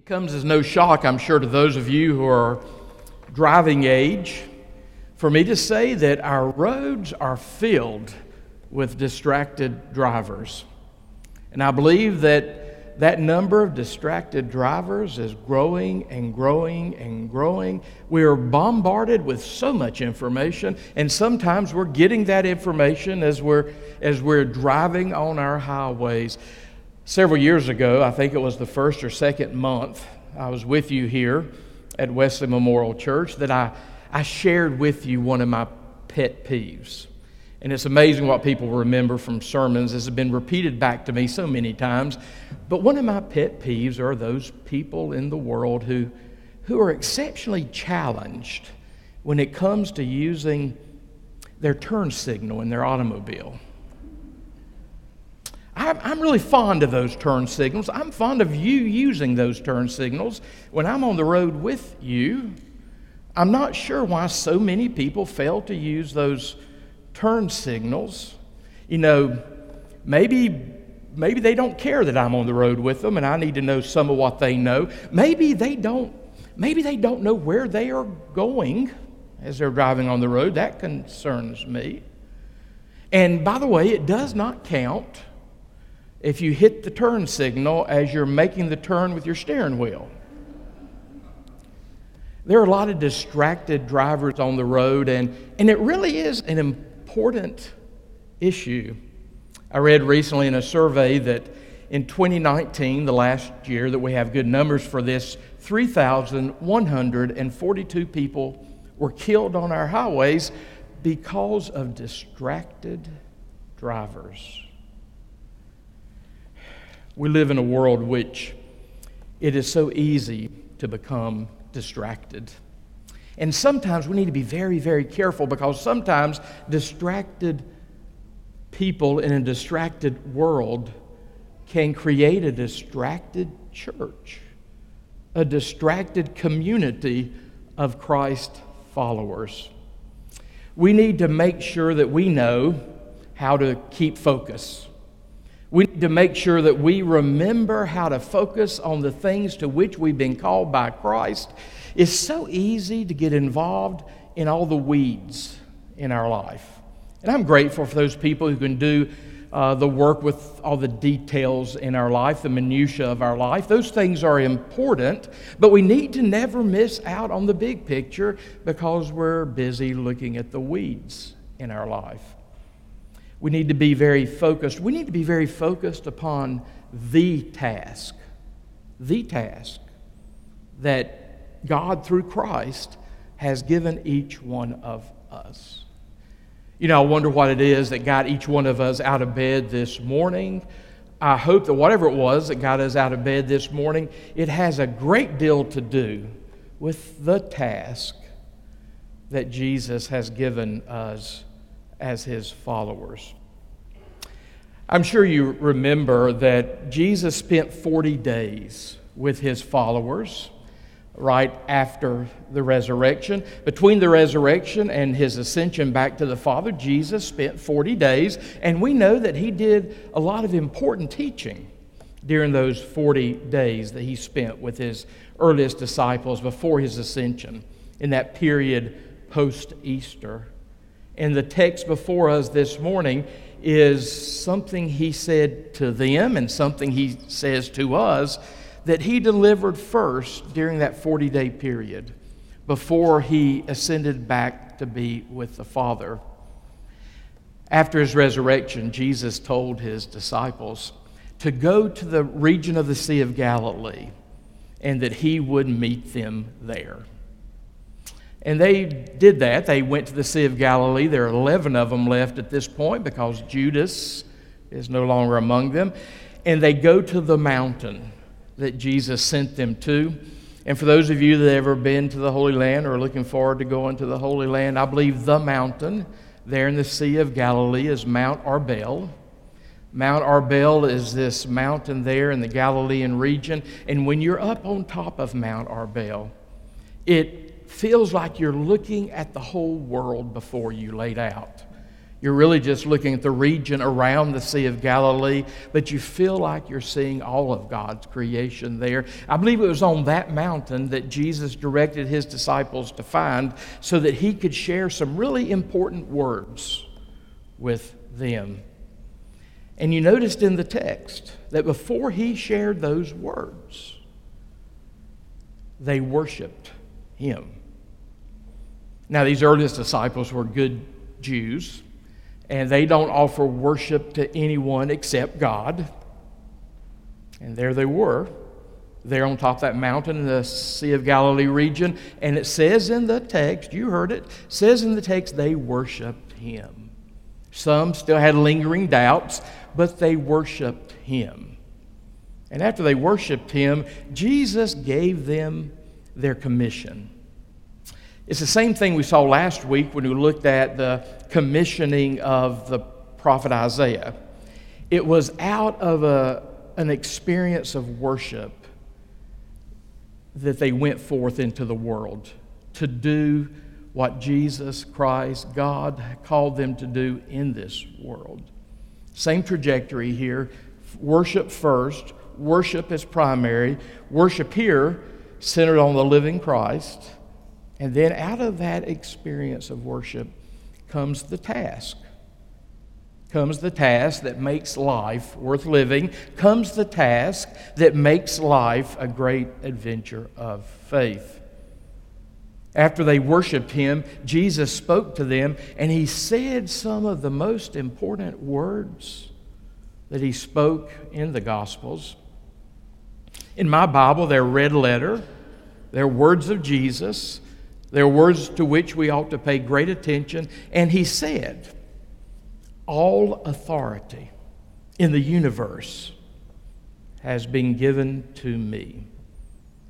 It comes as no shock, I'm sure, to those of you who are driving age for me to say that our roads are filled with distracted drivers. And I believe that that number of distracted drivers is growing and growing and growing. We are bombarded with so much information, and sometimes we're getting that information as we're, as we're driving on our highways. Several years ago, I think it was the first or second month, I was with you here at Wesley Memorial Church, that I, I shared with you one of my pet peeves. And it's amazing what people remember from sermons. This has been repeated back to me so many times. But one of my pet peeves are those people in the world who, who are exceptionally challenged when it comes to using their turn signal in their automobile. I'm, really fond of those turn signals. I'm fond of you using those turn signals when I'm on the road with you. I'm not sure why so many people fail to use those turn signals. You know, maybe maybe they don't care that I'm on the road with them and I need to know some of what they know. Maybe they don't maybe they don't know where they are going as they're driving on the road. That concerns me. And by the way, it does not count if you hit the turn signal as you're making the turn with your steering wheel. There are a lot of distracted drivers on the road, and, and it really is an important issue. I read recently in a survey that in 2019, the last year that we have good numbers for this, 3,142 people were killed on our highways because of distracted drivers. We live in a world which it is so easy to become distracted. And sometimes we need to be very, very careful because sometimes distracted people in a distracted world can create a distracted church, a distracted community of Christ followers. We need to make sure that we know how to keep focus we need to make sure that we remember how to focus on the things to which we've been called by Christ. It's so easy to get involved in all the weeds in our life. And I'm grateful for those people who can do uh, the work with all the details in our life, the minutiae of our life. Those things are important, but we need to never miss out on the big picture because we're busy looking at the weeds in our life we need to be very focused. We need to be very focused upon the task, the task that God, through Christ, has given each one of us. You know, I wonder what it is that got each one of us out of bed this morning. I hope that whatever it was that got us out of bed this morning, it has a great deal to do with the task that Jesus has given us as his followers. I'm sure you remember that Jesus spent 40 days with his followers right after the resurrection. Between the resurrection and his ascension back to the Father, Jesus spent 40 days, and we know that he did a lot of important teaching during those 40 days that he spent with his earliest disciples before his ascension in that period post Easter. And the text before us this morning is something he said to them and something he says to us that he delivered first during that 40 day period before he ascended back to be with the Father. After his resurrection, Jesus told his disciples to go to the region of the Sea of Galilee and that he would meet them there. And they did that. They went to the Sea of Galilee. There are 11 of them left at this point because Judas is no longer among them. And they go to the mountain that Jesus sent them to. And for those of you that have ever been to the Holy Land or are looking forward to going to the Holy Land, I believe the mountain there in the Sea of Galilee is Mount Arbel. Mount Arbel is this mountain there in the Galilean region. And when you're up on top of Mount Arbel, it feels like you're looking at the whole world before you laid out. You're really just looking at the region around the Sea of Galilee, but you feel like you're seeing all of God's creation there. I believe it was on that mountain that Jesus directed his disciples to find so that he could share some really important words with them. And you noticed in the text that before he shared those words, they worshiped him. Now, these earliest disciples were good Jews and they don't offer worship to anyone except God. And there they were, there on top of that mountain in the Sea of Galilee region. And it says in the text, you heard it, says in the text, they worshiped him. Some still had lingering doubts, but they worshiped him. And after they worshiped him, Jesus gave them their commission. It's the same thing we saw last week when we looked at the commissioning of the prophet Isaiah. It was out of a, an experience of worship that they went forth into the world to do what Jesus Christ, God, called them to do in this world. Same trajectory here worship first, worship is primary, worship here centered on the living Christ and then out of that experience of worship comes the task. Comes the task that makes life worth living, comes the task that makes life a great adventure of faith. After they worshiped him, Jesus spoke to them and he said some of the most important words that he spoke in the Gospels. In my Bible, they're red letter, they're words of Jesus. They're words to which we ought to pay great attention. And he said, All authority in the universe has been given to me.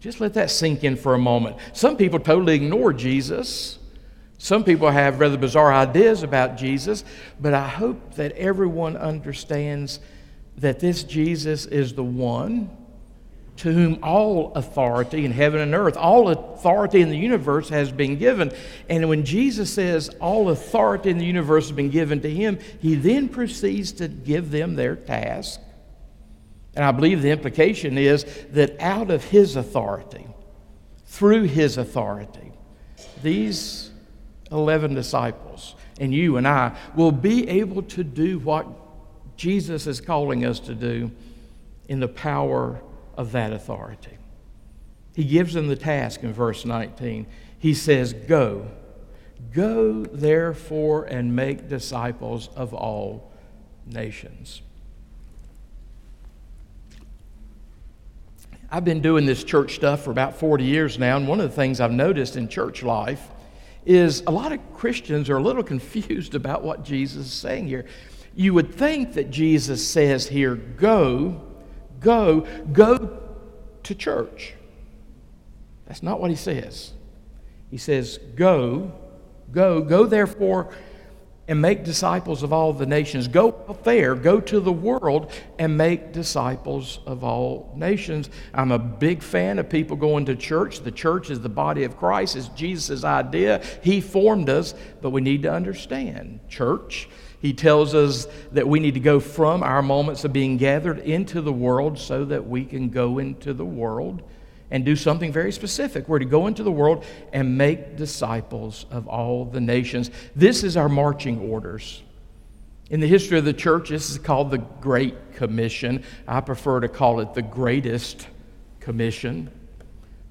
Just let that sink in for a moment. Some people totally ignore Jesus. Some people have rather bizarre ideas about Jesus, but I hope that everyone understands that this Jesus is the one to whom all authority in heaven and earth, all authority in the universe has been given. And when Jesus says all authority in the universe has been given to him, he then proceeds to give them their task. And I believe the implication is that out of his authority, through his authority, these 11 disciples and you and I will be able to do what Jesus is calling us to do in the power of that authority. He gives them the task in verse 19. He says, Go. Go therefore and make disciples of all nations. I've been doing this church stuff for about 40 years now, and one of the things I've noticed in church life is a lot of Christians are a little confused about what Jesus is saying here. You would think that Jesus says here, Go go, go to church. That's not what he says. He says, Go, go, go therefore and make disciples of all the nations. Go out there, go to the world and make disciples of all nations. I'm a big fan of people going to church. The church is the body of Christ, it's Jesus' idea. He formed us, but we need to understand church he tells us that we need to go from our moments of being gathered into the world so that we can go into the world and do something very specific. We're to go into the world and make disciples of all the nations. This is our marching orders. In the history of the church, this is called the Great Commission. I prefer to call it the Greatest Commission.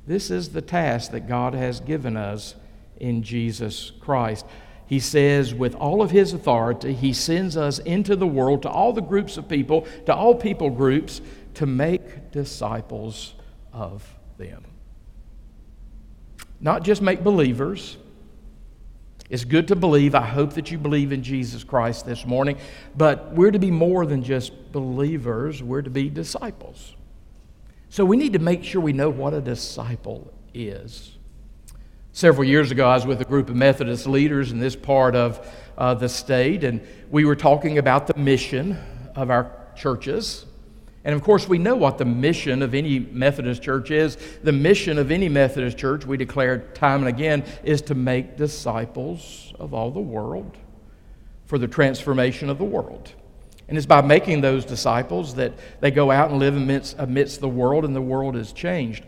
This is the task that God has given us in Jesus Christ he says, with all of his authority, he sends us into the world to all the groups of people, to all people groups, to make disciples of them. Not just make believers. It's good to believe. I hope that you believe in Jesus Christ this morning. But we're to be more than just believers, we're to be disciples. So we need to make sure we know what a disciple is. Several years ago, I was with a group of Methodist leaders in this part of uh, the state, and we were talking about the mission of our churches. And of course, we know what the mission of any Methodist church is. The mission of any Methodist church, we declare time and again, is to make disciples of all the world. for the transformation of the world. And it's by making those disciples that they go out and live amidst, amidst the world and the world is changed.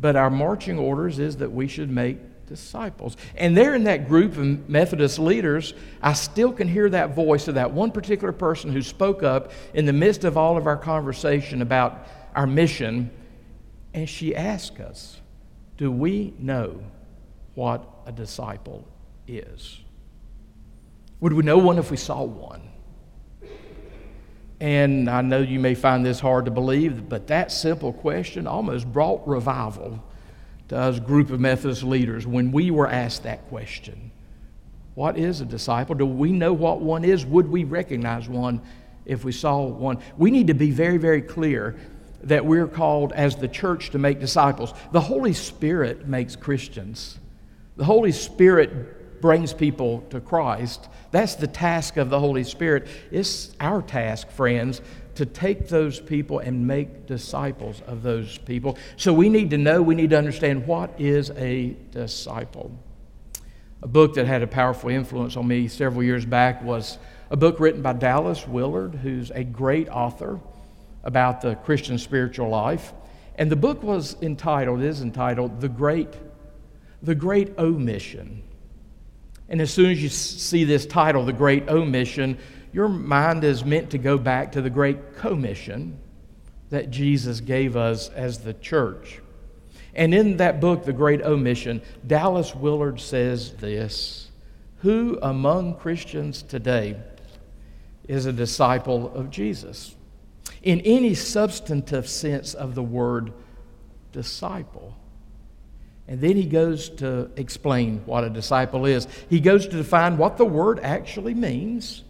But our marching orders is that we should make disciples. And there in that group of Methodist leaders, I still can hear that voice of that one particular person who spoke up in the midst of all of our conversation about our mission. And she asked us, Do we know what a disciple is? Would we know one if we saw one? And I know you may find this hard to believe, but that simple question almost brought revival to us group of Methodist leaders when we were asked that question. What is a disciple? Do we know what one is? Would we recognize one if we saw one? We need to be very, very clear that we're called as the church to make disciples. The Holy Spirit makes Christians. The Holy Spirit brings people to Christ. That's the task of the Holy Spirit. It's our task, friends, to take those people and make disciples of those people. So we need to know, we need to understand what is a disciple. A book that had a powerful influence on me several years back was a book written by Dallas Willard, who's a great author about the Christian spiritual life. And the book was entitled, is entitled, The Great, the Great Omission. And as soon as you see this title, The Great Omission, your mind is meant to go back to the great commission that Jesus gave us as the church. And in that book, The Great Omission, Dallas Willard says this Who among Christians today is a disciple of Jesus? In any substantive sense of the word disciple. And then he goes to explain what a disciple is. He goes to define what the word actually means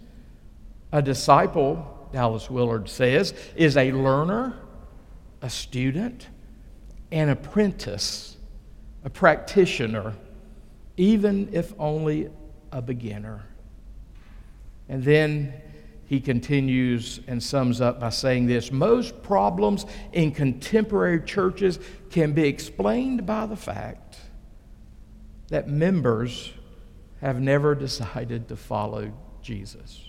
a disciple, Dallas Willard says, is a learner, a student, an apprentice, a practitioner, even if only a beginner. And then he continues and sums up by saying this Most problems in contemporary churches can be explained by the fact that members have never decided to follow Jesus.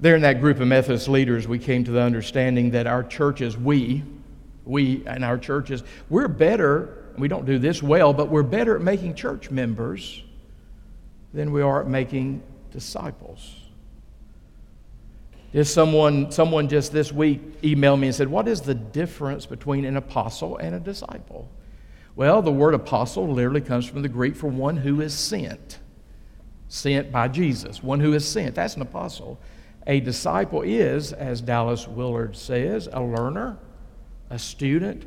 There in that group of Methodist leaders, we came to the understanding that our churches, we, we and our churches, we're better, we don't do this well, but we're better at making church members than we are at making disciples. There's someone, someone just this week emailed me and said, What is the difference between an apostle and a disciple? Well, the word apostle literally comes from the Greek for one who is sent, sent by Jesus, one who is sent. That's an apostle. A disciple is, as Dallas Willard says, a learner, a student,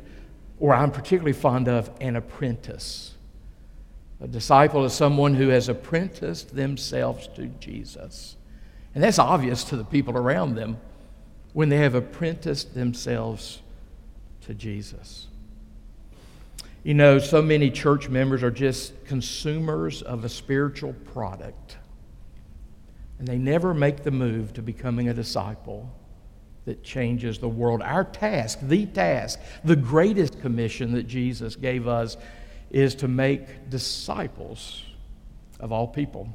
or I'm particularly fond of an apprentice. A disciple is someone who has apprenticed themselves to Jesus. And that's obvious to the people around them when they have apprenticed themselves to Jesus. You know, so many church members are just consumers of a spiritual product and they never make the move to becoming a disciple that changes the world. Our task, the task, the greatest commission that Jesus gave us is to make disciples of all people.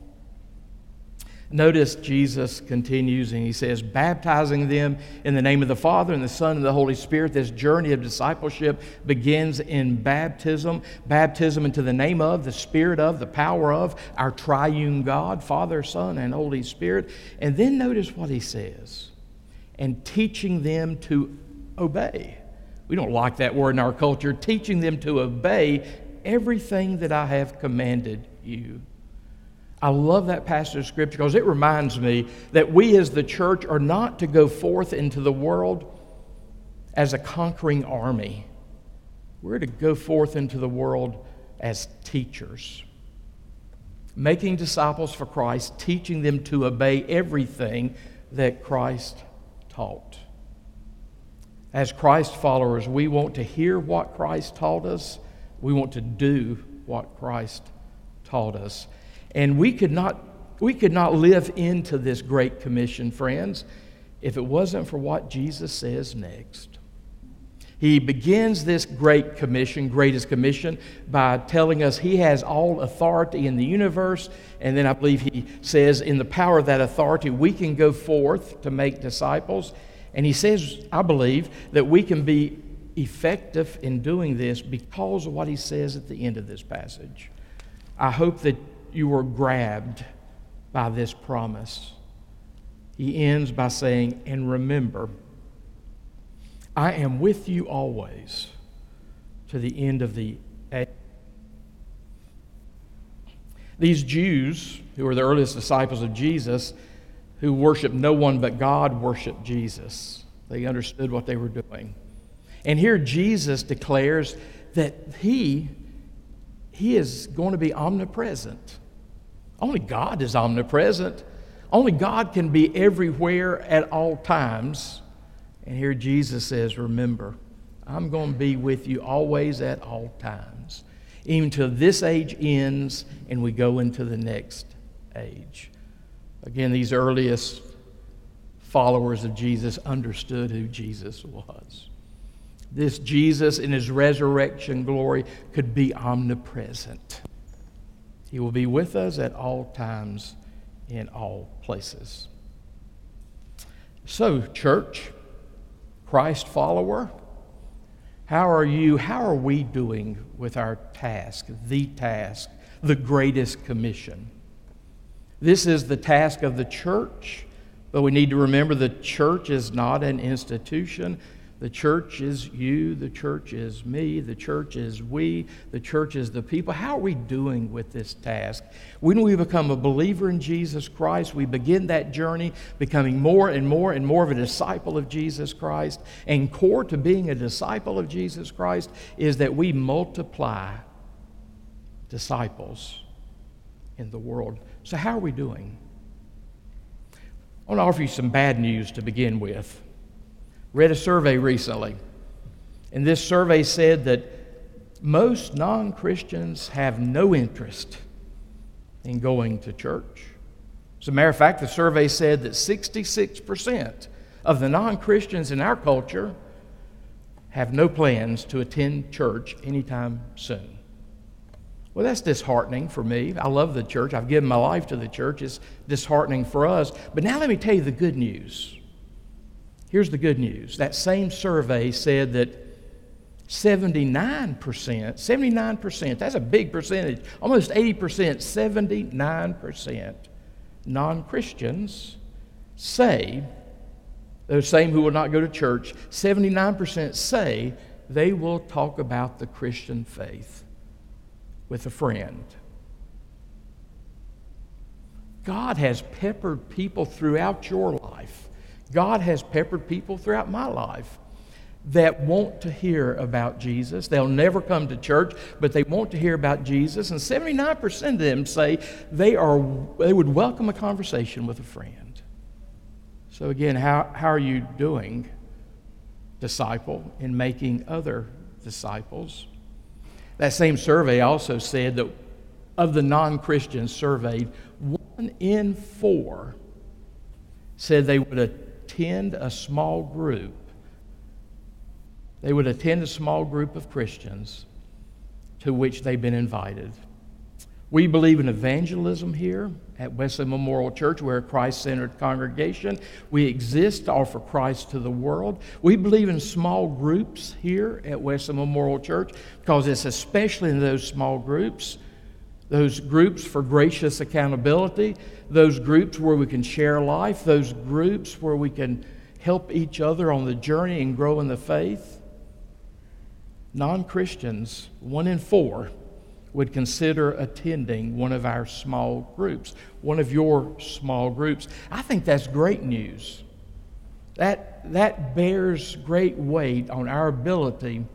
Notice Jesus continues and he says, baptizing them in the name of the Father and the Son and the Holy Spirit. This journey of discipleship begins in baptism. Baptism into the name of, the Spirit of, the power of our triune God, Father, Son, and Holy Spirit. And then notice what he says and teaching them to obey. We don't like that word in our culture, teaching them to obey everything that I have commanded you. I love that passage of Scripture because it reminds me that we as the church are not to go forth into the world as a conquering army. We're to go forth into the world as teachers, making disciples for Christ, teaching them to obey everything that Christ taught. As Christ followers, we want to hear what Christ taught us, we want to do what Christ taught us. And we could not, we could not live into this great commission, friends, if it wasn't for what Jesus says next. He begins this great commission, greatest commission, by telling us he has all authority in the universe. And then I believe he says, in the power of that authority, we can go forth to make disciples. And he says, I believe, that we can be effective in doing this because of what he says at the end of this passage. I hope that you were grabbed by this promise. He ends by saying, And remember, I am with you always to the end of the age. These Jews, who were the earliest disciples of Jesus, who worshiped no one but God, worshiped Jesus. They understood what they were doing. And here Jesus declares that he, he is going to be omnipresent. Only God is omnipresent. Only God can be everywhere at all times. And here Jesus says, Remember, I'm going to be with you always at all times, even till this age ends and we go into the next age. Again, these earliest followers of Jesus understood who Jesus was. This Jesus in his resurrection glory could be omnipresent. He will be with us at all times in all places. So, church, Christ follower, how are you, how are we doing with our task, the task, the greatest commission? This is the task of the church, but we need to remember the church is not an institution. The church is you, the church is me, the church is we, the church is the people. How are we doing with this task? When we become a believer in Jesus Christ, we begin that journey becoming more and more and more of a disciple of Jesus Christ. And core to being a disciple of Jesus Christ is that we multiply disciples in the world. So, how are we doing? I want to offer you some bad news to begin with read a survey recently, and this survey said that most non Christians have no interest in going to church. As a matter of fact, the survey said that 66% of the non Christians in our culture have no plans to attend church anytime soon. Well, that's disheartening for me. I love the church. I've given my life to the church. It's disheartening for us. But now let me tell you the good news. Here's the good news that same survey said that 79%, 79%, that's a big percentage, almost 80%, 79% non Christians say, those same who will not go to church, 79% say they will talk about the Christian faith with a friend. God has peppered people throughout your life God has peppered people throughout my life that want to hear about Jesus. They'll never come to church, but they want to hear about Jesus. And 79% of them say they, are, they would welcome a conversation with a friend. So, again, how, how are you doing, disciple, in making other disciples? That same survey also said that of the non Christians surveyed, one in four said they would attend a small group. They would attend a small group of Christians to which they've been invited. We believe in evangelism here at Wesley Memorial Church. We're a Christ centered congregation. We exist to offer Christ to the world. We believe in small groups here at Wesley Memorial Church because it's especially in those small groups those groups for gracious accountability, those groups where we can share life, those groups where we can help each other on the journey and grow in the faith. Non Christians, one in four, would consider attending one of our small groups, one of your small groups. I think that's great news. That, that bears great weight on our ability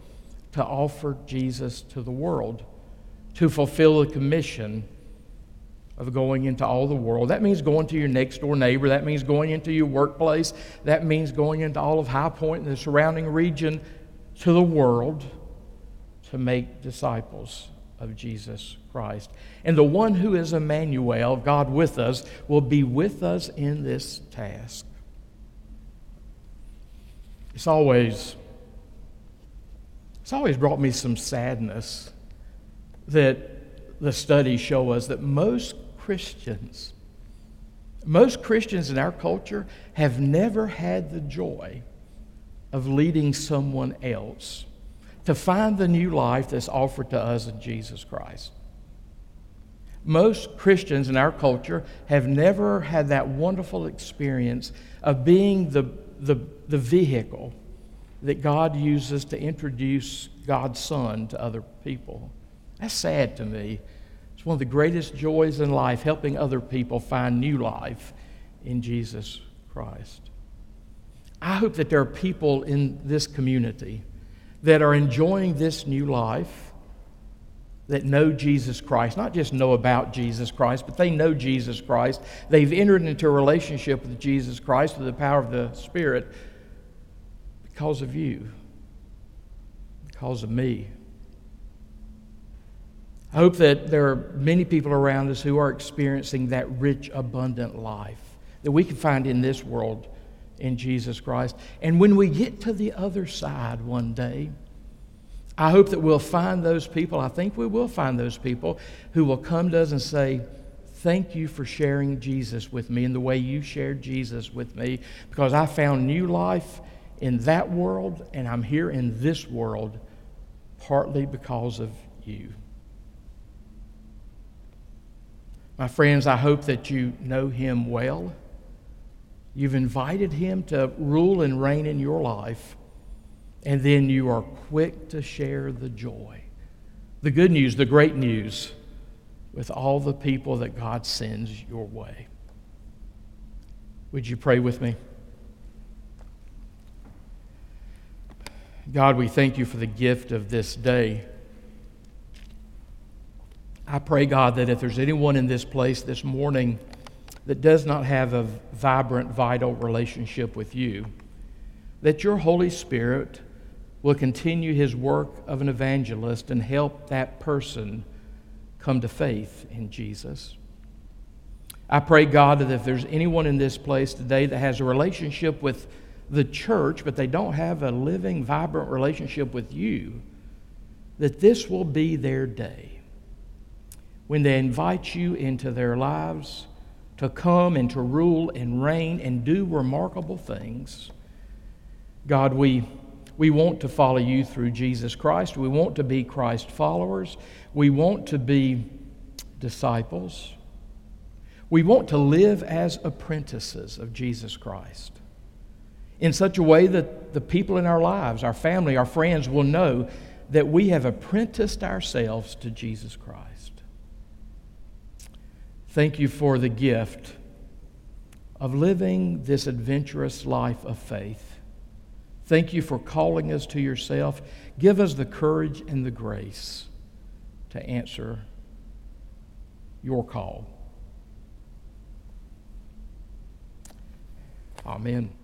to offer Jesus to the world to fulfill the commission of going into all the world. That means going to your next door neighbor. That means going into your workplace. That means going into all of High Point and the surrounding region to the world to make disciples of Jesus Christ. And the one who is Emmanuel, God with us, will be with us in this task. It's always It's always brought me some sadness that the studies show us that most Christians, most Christians in our culture have never had the joy of leading someone else to find the new life that's offered to us in Jesus Christ. Most Christians in our culture have never had that wonderful experience of being the, the, the vehicle that God uses to introduce God's Son to other people. That's sad to me. It's one of the greatest joys in life, helping other people find new life in Jesus Christ. I hope that there are people in this community that are enjoying this new life, that know Jesus Christ, not just know about Jesus Christ, but they know Jesus Christ. They've entered into a relationship with Jesus Christ through the power of the Spirit because of you, because of me. I hope that there are many people around us who are experiencing that rich, abundant life that we can find in this world in Jesus Christ. And when we get to the other side one day, I hope that we'll find those people, I think we will find those people who will come to us and say, Thank you for sharing Jesus with me in the way you shared Jesus with me because I found new life in that world and I'm here in this world partly because of you. My friends, I hope that you know him well. You've invited him to rule and reign in your life, and then you are quick to share the joy, the good news, the great news with all the people that God sends your way. Would you pray with me? God, we thank you for the gift of this day. I pray, God, that if there's anyone in this place this morning, that does not have a vibrant, vital relationship with you, that your Holy Spirit will continue his work of an evangelist and help that person come to faith in Jesus. I pray, God, that if there's anyone in this place today that has a relationship with the church, but they don't have a living, vibrant relationship with you, that this will be their day when they invite you into their lives to come and to rule and reign and do remarkable things. God, we, we want to follow you through Jesus Christ. We want to be Christ followers. We want to be disciples. We want to live as apprentices of Jesus Christ in such a way that the people in our lives, our family, our friends will know that we have apprenticed ourselves to Jesus Christ. Thank you for the gift of living this adventurous life of faith. Thank you for calling us to yourself. Give us the courage and the grace to answer your call. Amen.